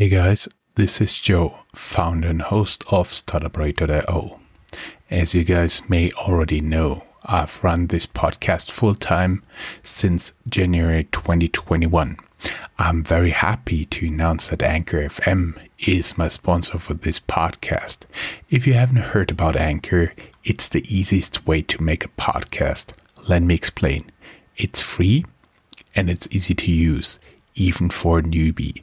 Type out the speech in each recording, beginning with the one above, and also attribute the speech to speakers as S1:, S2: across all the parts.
S1: Hey guys, this is Joe, founder and host of StartupRad.io. As you guys may already know, I've run this podcast full time since January 2021. I'm very happy to announce that Anchor FM is my sponsor for this podcast. If you haven't heard about Anchor, it's the easiest way to make a podcast. Let me explain. It's free and it's easy to use, even for a newbie.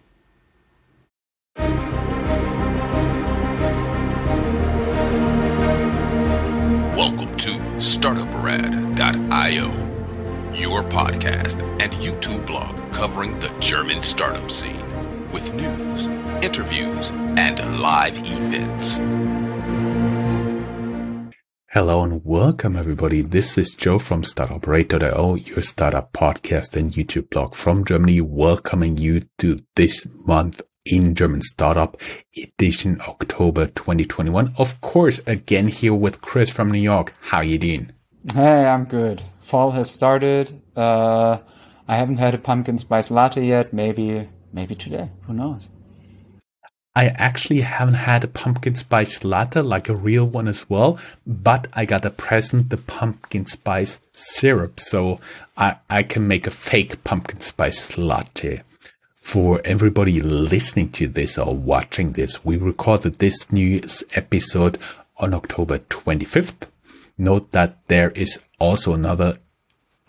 S2: Welcome to StartupRad.io, your podcast and YouTube blog covering the German startup scene with news, interviews, and live events.
S1: Hello and welcome everybody. This is Joe from StartupRad.io, your startup podcast and YouTube blog from Germany, welcoming you to this month in German Startup Edition October 2021. Of course, again here with Chris from New York. How you doing?
S3: Hey, I'm good. Fall has started. Uh, I haven't had a pumpkin spice latte yet. Maybe, maybe today. Who knows?
S1: I actually haven't had a pumpkin spice latte, like a real one as well, but I got a present, the pumpkin spice syrup, so I, I can make a fake pumpkin spice latte for everybody listening to this or watching this, we recorded this news episode on October 25th. Note that there is also another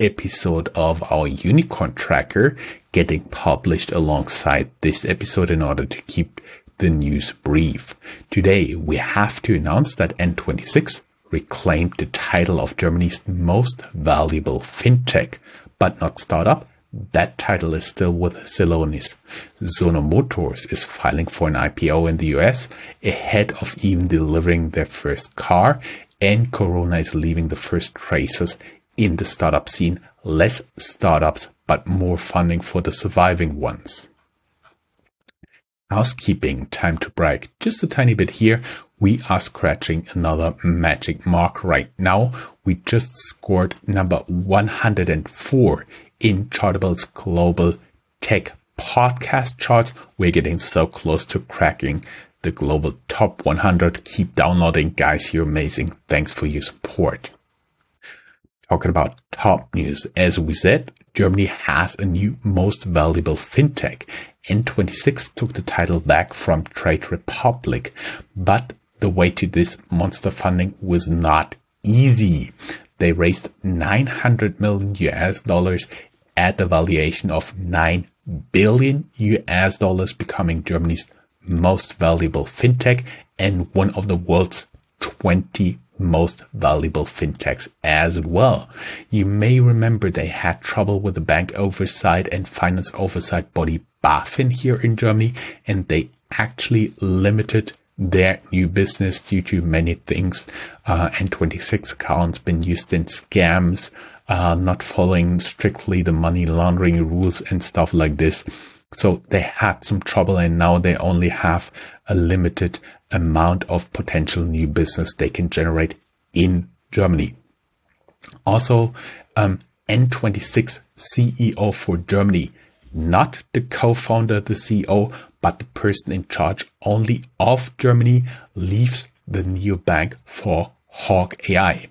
S1: episode of our unicorn tracker getting published alongside this episode in order to keep the news brief. Today, we have to announce that N26 reclaimed the title of Germany's most valuable fintech, but not startup, that title is still with Celonis. Sono Motors is filing for an IPO in the US ahead of even delivering their first car, and Corona is leaving the first traces in the startup scene. Less startups, but more funding for the surviving ones. Housekeeping, time to brag just a tiny bit here. We are scratching another magic mark right now. We just scored number 104 in Chartable's global tech podcast charts. We're getting so close to cracking the global top 100. Keep downloading, guys. You're amazing. Thanks for your support. Talking about top news, as we said, Germany has a new most valuable fintech. N26 took the title back from Trade Republic, but the way to this monster funding was not easy. They raised 900 million US dollars at a valuation of 9 billion US dollars, becoming Germany's most valuable fintech and one of the world's 20 most valuable fintechs as well. You may remember they had trouble with the bank oversight and finance oversight body BaFin here in Germany, and they actually limited their new business due to many things. Uh, N26 accounts been used in scams, uh, not following strictly the money laundering rules and stuff like this. So they had some trouble and now they only have a limited amount of potential new business they can generate in Germany. Also, um, N26 CEO for Germany, not the co-founder, the CEO, but the person in charge only of Germany leaves the neobank for Hawk AI.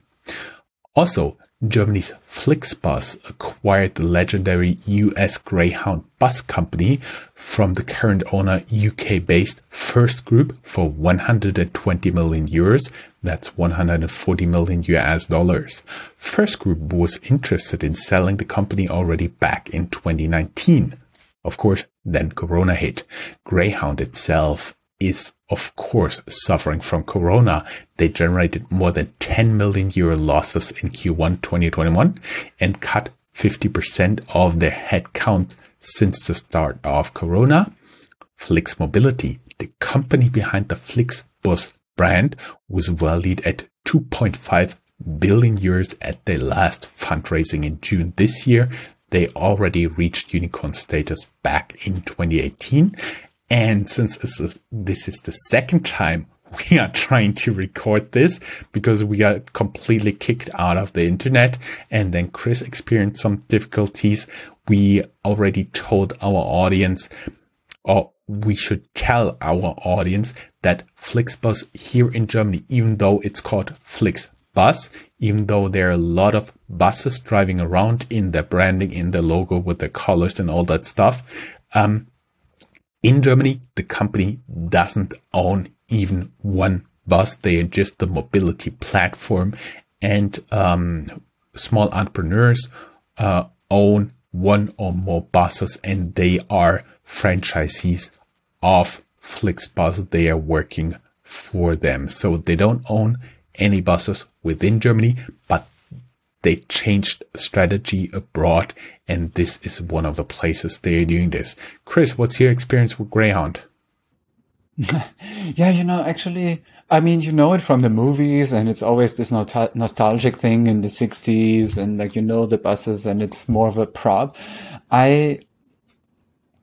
S1: Also, Germany's Flixbus acquired the legendary US Greyhound bus company from the current owner UK-based First Group for 120 million euros. That's 140 million US dollars. First Group was interested in selling the company already back in 2019. Of course, then Corona hit. Greyhound itself is of course suffering from corona. They generated more than 10 million euro losses in Q1 2021 and cut 50% of their headcount since the start of corona. Flix Mobility, the company behind the Flixbus brand, was valued at 2.5 billion euros at their last fundraising in June this year. They already reached unicorn status back in 2018. And since this is the second time we are trying to record this because we got completely kicked out of the internet and then Chris experienced some difficulties. We already told our audience or we should tell our audience that Flixbus here in Germany, even though it's called Flixbus, even though there are a lot of buses driving around in the branding, in the logo with the colors and all that stuff, um, in Germany, the company doesn't own even one bus. They are just the mobility platform and um, small entrepreneurs uh, own one or more buses and they are franchisees of Flixbus. They are working for them. So they don't own any buses within Germany, but they changed strategy abroad. And this is one of the places they are doing this. Chris, what's your experience with Greyhound?
S3: yeah, you know, actually, I mean, you know it from the movies and it's always this nostalgic thing in the 60s and like, you know, the buses and it's more of a prop. I,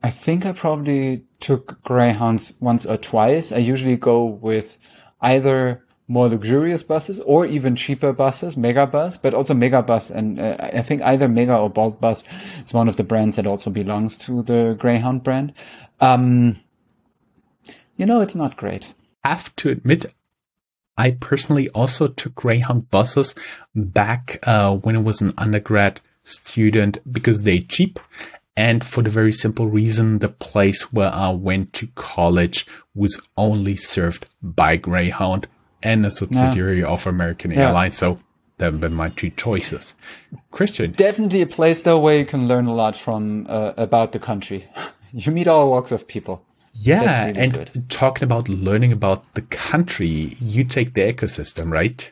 S3: I think I probably took Greyhounds once or twice. I usually go with either more luxurious buses or even cheaper buses, Megabus, but also Megabus. And uh, I think either Mega or Bolt Bus is one of the brands that also belongs to the Greyhound brand. Um, you know, it's not great.
S1: Have to admit, I personally also took Greyhound buses back uh, when I was an undergrad student because they're cheap. And for the very simple reason, the place where I went to college was only served by Greyhound and a subsidiary yeah. of American yeah. Airlines. So that have been my two choices. Christian.
S3: Definitely a place though where you can learn a lot from uh, about the country. you meet all walks of people.
S1: Yeah, really and good. talking about learning about the country, you take the ecosystem, right?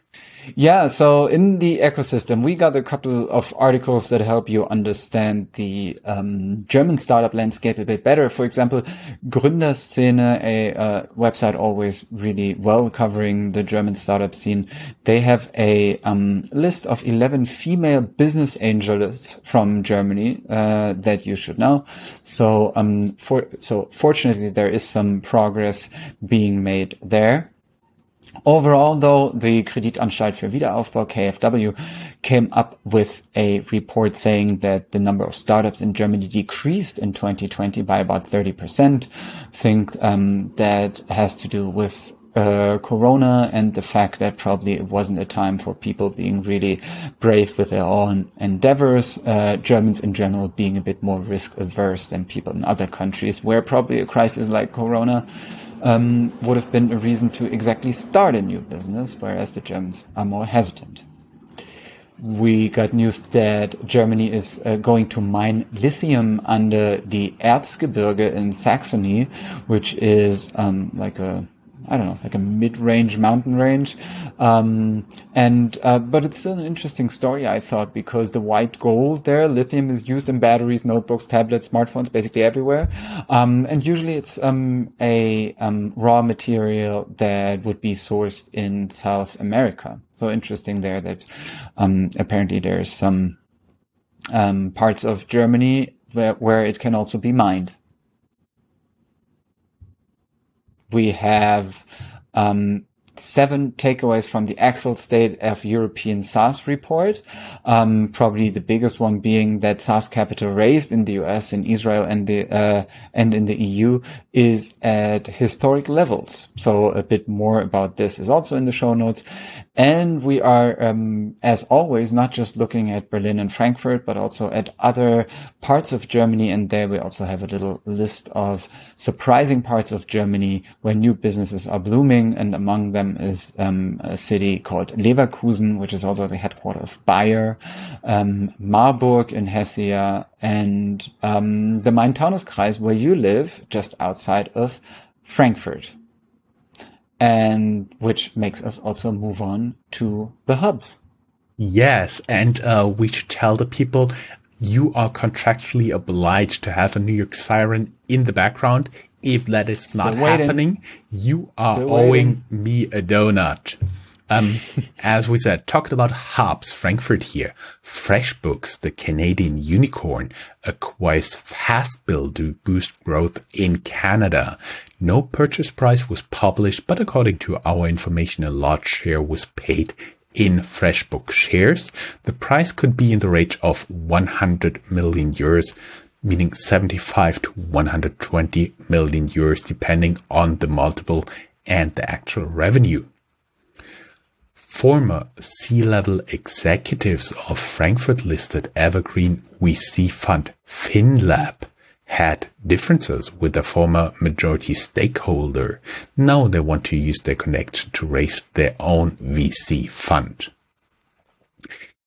S3: Yeah, so in the ecosystem, we got a couple of articles that help you understand the um, German startup landscape a bit better. For example, Gründerszene, a uh, website always really well covering the German startup scene. They have a um, list of 11 female business angels from Germany uh, that you should know. So, um, for so fortunately, there is some progress being made there. Overall, though, the Kreditanstalt für Wiederaufbau, KfW, came up with a report saying that the number of startups in Germany decreased in 2020 by about 30%. I think um, that has to do with uh, Corona and the fact that probably it wasn't a time for people being really brave with their own endeavors. Uh, Germans in general being a bit more risk averse than people in other countries where probably a crisis like Corona um, would have been a reason to exactly start a new business, whereas the Germans are more hesitant. We got news that Germany is uh, going to mine lithium under the Erzgebirge in Saxony, which is um, like a I don't know, like a mid-range mountain range. Um, and, uh, but it's still an interesting story, I thought, because the white gold there, lithium is used in batteries, notebooks, tablets, smartphones, basically everywhere. Um, and usually it's, um, a, um, raw material that would be sourced in South America. So interesting there that, um, apparently there's some, um, parts of Germany where, where it can also be mined we have um, seven takeaways from the Accel State of European SaaS report. Um, probably the biggest one being that SaaS capital raised in the US, in Israel, and the uh, and in the EU is at historic levels. So a bit more about this is also in the show notes. And we are, um, as always, not just looking at Berlin and Frankfurt, but also at other parts of Germany. And there we also have a little list of surprising parts of Germany where new businesses are blooming. And among them is um, a city called Leverkusen, which is also the headquarters of Bayer, um, Marburg in Hesse, and um, the Main-Taunus-Kreis, where you live, just outside of Frankfurt and which makes us also move on to the hubs.
S1: Yes, and uh, we should tell the people you are contractually obliged to have a New York siren in the background If that is not
S3: waiting.
S1: happening, you are
S3: Still
S1: owing
S3: waiting.
S1: me a donut. Um, as we said, talking about hubs, Frankfurt here, FreshBooks, the Canadian unicorn, acquires Fastbill to boost growth in Canada. No purchase price was published, but according to our information, a large share was paid in FreshBook shares. The price could be in the range of 100 million euros, meaning 75 to 120 million euros, depending on the multiple and the actual revenue. Former C-level executives of Frankfurt listed evergreen VC fund FinLab had differences with the former majority stakeholder. Now they want to use their connection to raise their own VC fund.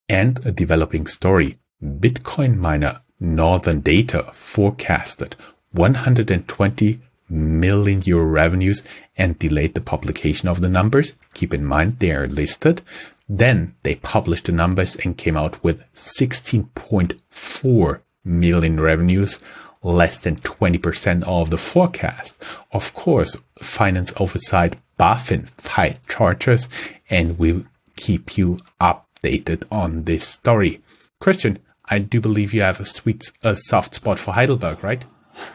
S1: And a developing story. Bitcoin miner Northern Data forecasted 120 million euro revenues and delayed the publication of the numbers. Keep in mind they are listed. Then they published the numbers and came out with 16.4 million revenues, less than 20% of the forecast. Of course, finance oversight BaFin filed charges and will keep you updated on this story. Christian, I do believe you have a sweet, a soft spot for Heidelberg, right?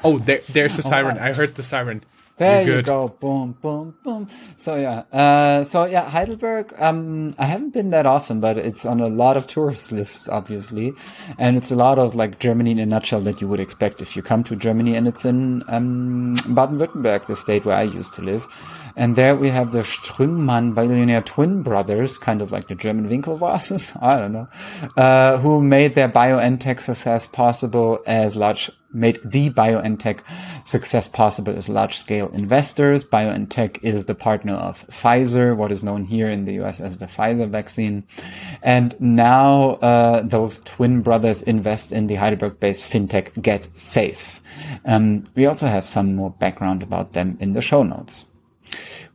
S1: Oh, there, there's the siren. I heard the siren.
S3: There
S1: good.
S3: go. Boom, boom, boom. So yeah. Uh, so yeah, Heidelberg, um, I haven't been that often, but it's on a lot of tourist lists, obviously. And it's a lot of like Germany in a nutshell that you would expect if you come to Germany. And it's in, um, Baden-Württemberg, the state where I used to live. And there we have the Strüngmann billionaire twin brothers, kind of like the German Winklevosses. I don't know, uh, who made their BioNTech success possible as large made the BioNTech success possible as large scale investors. BioNTech is the partner of Pfizer, what is known here in the US as the Pfizer vaccine. And now, uh, those twin brothers invest in the Heidelberg based fintech Get Safe. Um, we also have some more background about them in the show notes.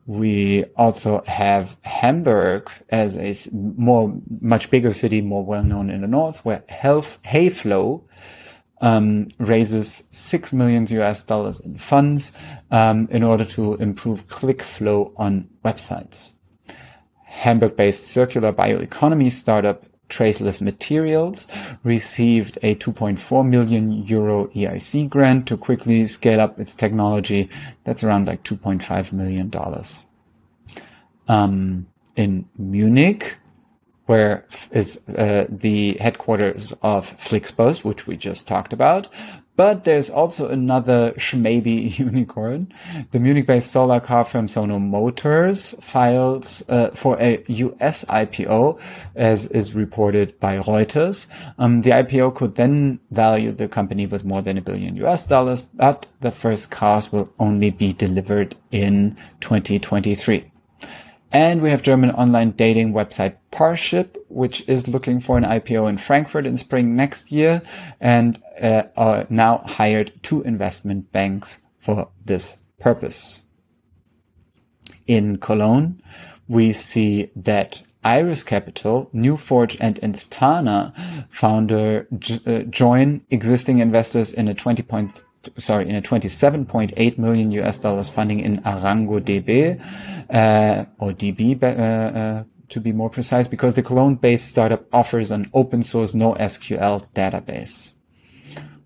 S3: We also have Hamburg as a more, much bigger city, more well known in the north, where Health Heyflow um, raises six million US dollars in funds um, in order to improve click flow on websites. Hamburg-based circular bioeconomy startup Traceless Materials received a 2.4 million euro EIC grant to quickly scale up its technology. That's around like 2.5 million dollars. Um, in Munich, where is uh, the headquarters of Flixbus, which we just talked about. But there's also another Schmaby unicorn. The Munich-based solar car firm Sono Motors files uh, for a US IPO, as is reported by Reuters. Um, the IPO could then value the company with more than a billion US dollars, but the first cars will only be delivered in 2023. And we have German online dating website Parship, which is looking for an IPO in Frankfurt in spring next year and uh, are now hired two investment banks for this purpose. In Cologne, we see that Iris Capital, Newforge and Instana founder j- uh, join existing investors in a 20 point sorry, in a 27.8 million US dollars funding in Arango DB, uh, or DB, uh, uh, to be more precise, because the Cologne-based startup offers an open source NoSQL database.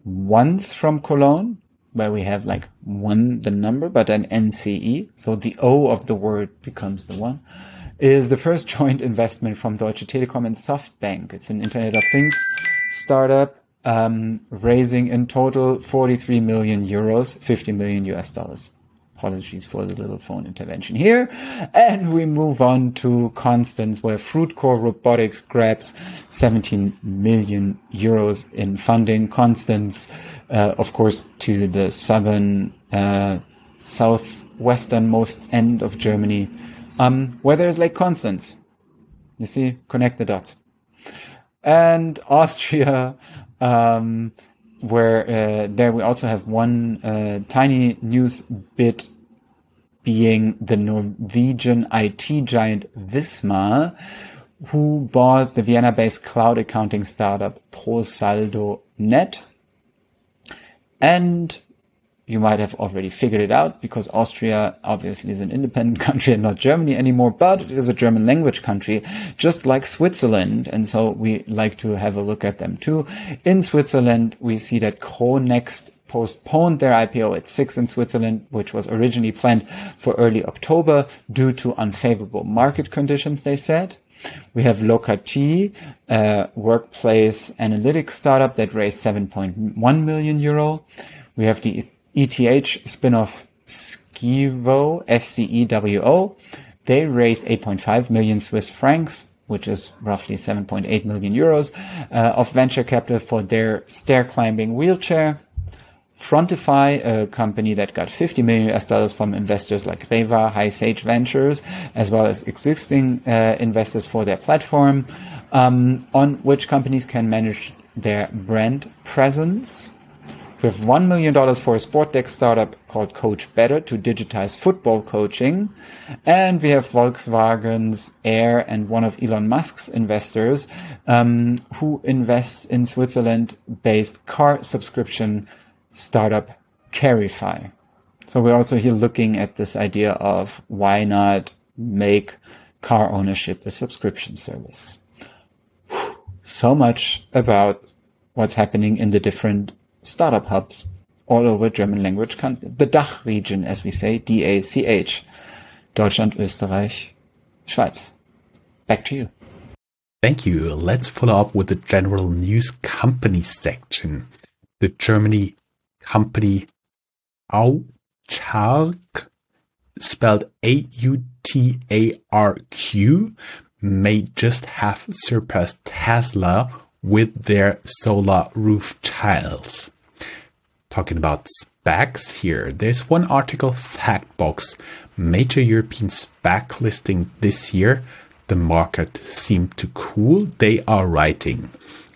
S3: 1NCE from Cologne, where we have like one, the number, but an NCE, so the O of the word becomes the one, is the first joint investment from Deutsche Telekom and SoftBank. It's an Internet of Things startup raising in total 43 million euros, 50 million US dollars. Apologies for the little phone intervention here. And we move on to Constance, where Fruitcore Robotics grabs 17 million euros in funding. Constance, uh, of course, to the southern, uh, southwesternmost end of Germany, um, where there's Lake Constance. You see, connect the dots. And Austria, um, where uh, there we also have one uh, tiny news bit being the Norwegian IT giant Visma, who bought the Vienna-based cloud accounting startup ProSaldo Net. And you might have already figured it out because Austria obviously is an independent country and not Germany anymore, but it is a German language country, just like Switzerland. And so we like to have a look at them too. In Switzerland, we see that Chronext postponed their IPO at six in Switzerland, which was originally planned for early October due to unfavorable market conditions, they said. We have Locatee, a workplace analytics startup that raised 7.1 million euro. We have the ETH spin-off Scewo, S-C-E-W-O. They raised 8.5 million Swiss francs, which is roughly 7.8 million euros, uh, of venture capital for their stair climbing wheelchair. Frontify, a company that got 50 million US dollars from investors like Reva, High Sage Ventures, as well as existing uh, investors for their platform, um, on which companies can manage their brand presence. We have $1 million for a sport tech startup called Coach Better to digitize football coaching. And we have Volkswagen's Air and one of Elon Musk's investors um, who invests in Switzerland based car subscription startup Carify. So we're also here looking at this idea of why not make car ownership a subscription service. So much about what's happening in the different startup hubs all over German language country, the Dach region, as we say, D-A-C-H. Deutschland, Österreich, Schweiz. Back to you.
S1: Thank you. Let's follow up with the general news company section. The Germany company Autarq, spelled A-U-T-A-R-Q, may just have surpassed Tesla with their solar roof tiles. Talking about SPACs here, there's one article fact box. Major European SPAC listing this year. The market seemed to cool. They are writing.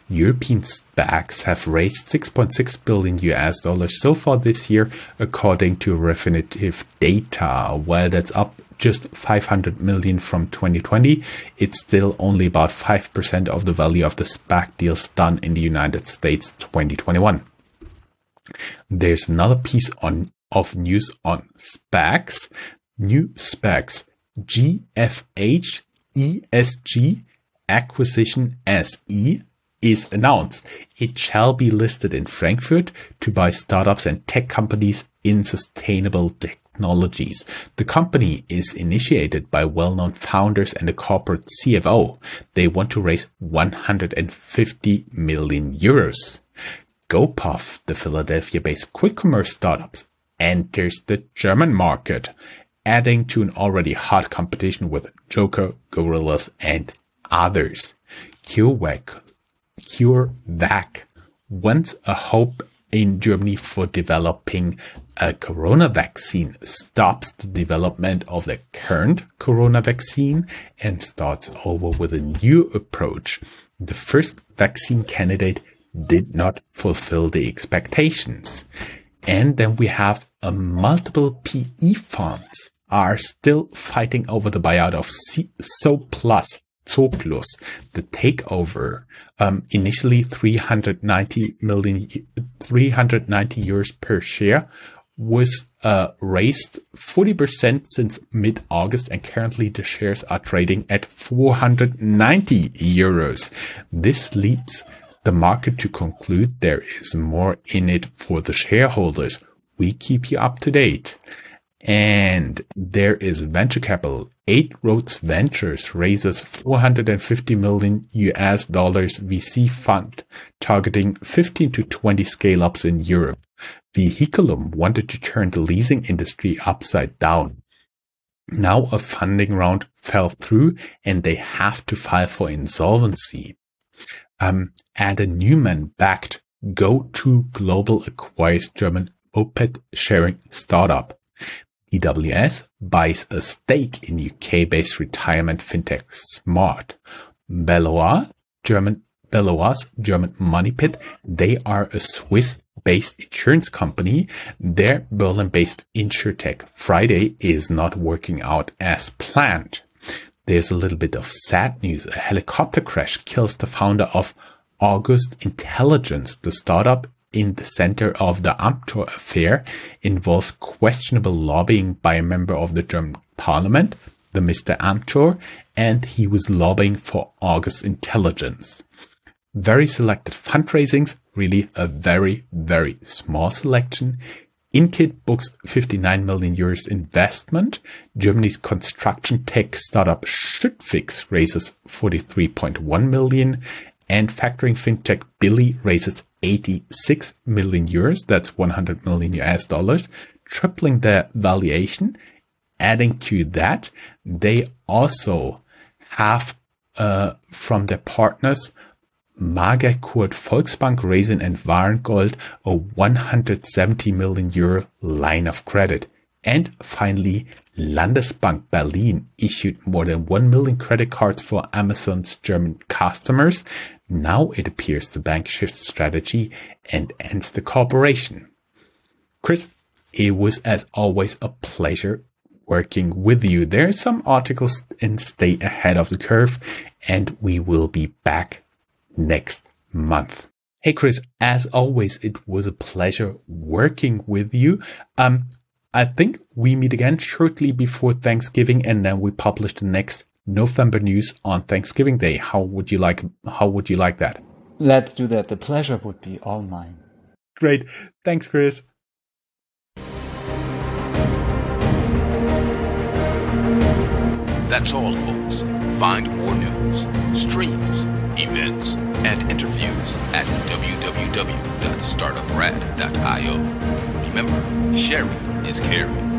S1: European SPACs have raised 6.6 billion US dollars so far this year, according to Refinitiv data. While that's up just 500 million from 2020, it's still only about 5% of the value of the SPAC deals done in the United States 2021. There's another piece on of news on SPACs. New SPACs GFH ESG acquisition SE is announced. It shall be listed in Frankfurt to buy startups and tech companies in sustainable technologies. The company is initiated by well-known founders and a corporate CFO. They want to raise 150 million euros. GoPuff, the Philadelphia-based quick commerce startups, enters the German market, adding to an already hot competition with Jokr, Gorillas, and others. CureVac CureVac once a hope in Germany for developing a corona vaccine stops the development of the current corona vaccine and starts over with a new approach. The first vaccine candidate did not fulfill the expectations. And then we have a multiple PE funds are still fighting over the buyout of C- SoPlus Zooplus, the takeover, um, initially 390 million, 390 euros per share was uh, raised 40% since mid-August and currently the shares are trading at 490 euros. This leads the market to conclude there is more in it for the shareholders. We keep you up to date. And there is venture capital. Eight Roads Ventures raises 450 million US dollars VC fund targeting 15 to 20 scale ups in Europe. Vehiculum wanted to turn the leasing industry upside down. Now a funding round fell through and they have to file for insolvency. Um, and a Newman backed go to Global acquires German moped sharing startup. DWS buys a stake in UK-based retirement fintech Smart. Baloise, German Baloise, German money pit, they are a Swiss-based insurance company. Their Berlin-based insurtech Friday is not working out as planned. There's a little bit of sad news. A helicopter crash kills the founder of Augustus Intelligence. The startup in the center of the Amthor affair involved questionable lobbying by a member of the German parliament, the Mr. Amthor, and he was lobbying for Augustus Intelligence. Very selected fundraisings, really a very, very small selection. Inkit books 59 million euros investment. Germany's construction tech startup Schüttflix raises 43.1 million and factoring fintech Billie raises 86 million euros. That's 100 million US dollars, tripling their valuation. Adding to that, they also have uh, from their partners Magerkurt Volksbank Raisin and Varengold a 170 million euro line of credit. And finally, Landesbank Berlin issued more than 1 million credit cards for Amazon's German customers. Now it appears the bank shifts strategy and ends the cooperation. Chris, it was as always a pleasure working with you. There are some articles in Stay Ahead of the Curve, and we will be back next month. Hey, Chris, as always, it was a pleasure working with you. Um, I think we meet again shortly before Thanksgiving and then we publish the next November news on Thanksgiving Day. How would you like, how would you like that?
S3: Let's do that. The pleasure would be all mine.
S1: Great. Thanks, Chris.
S2: That's all, folks. Find more www.startuprad.io. Remember, sharing is caring.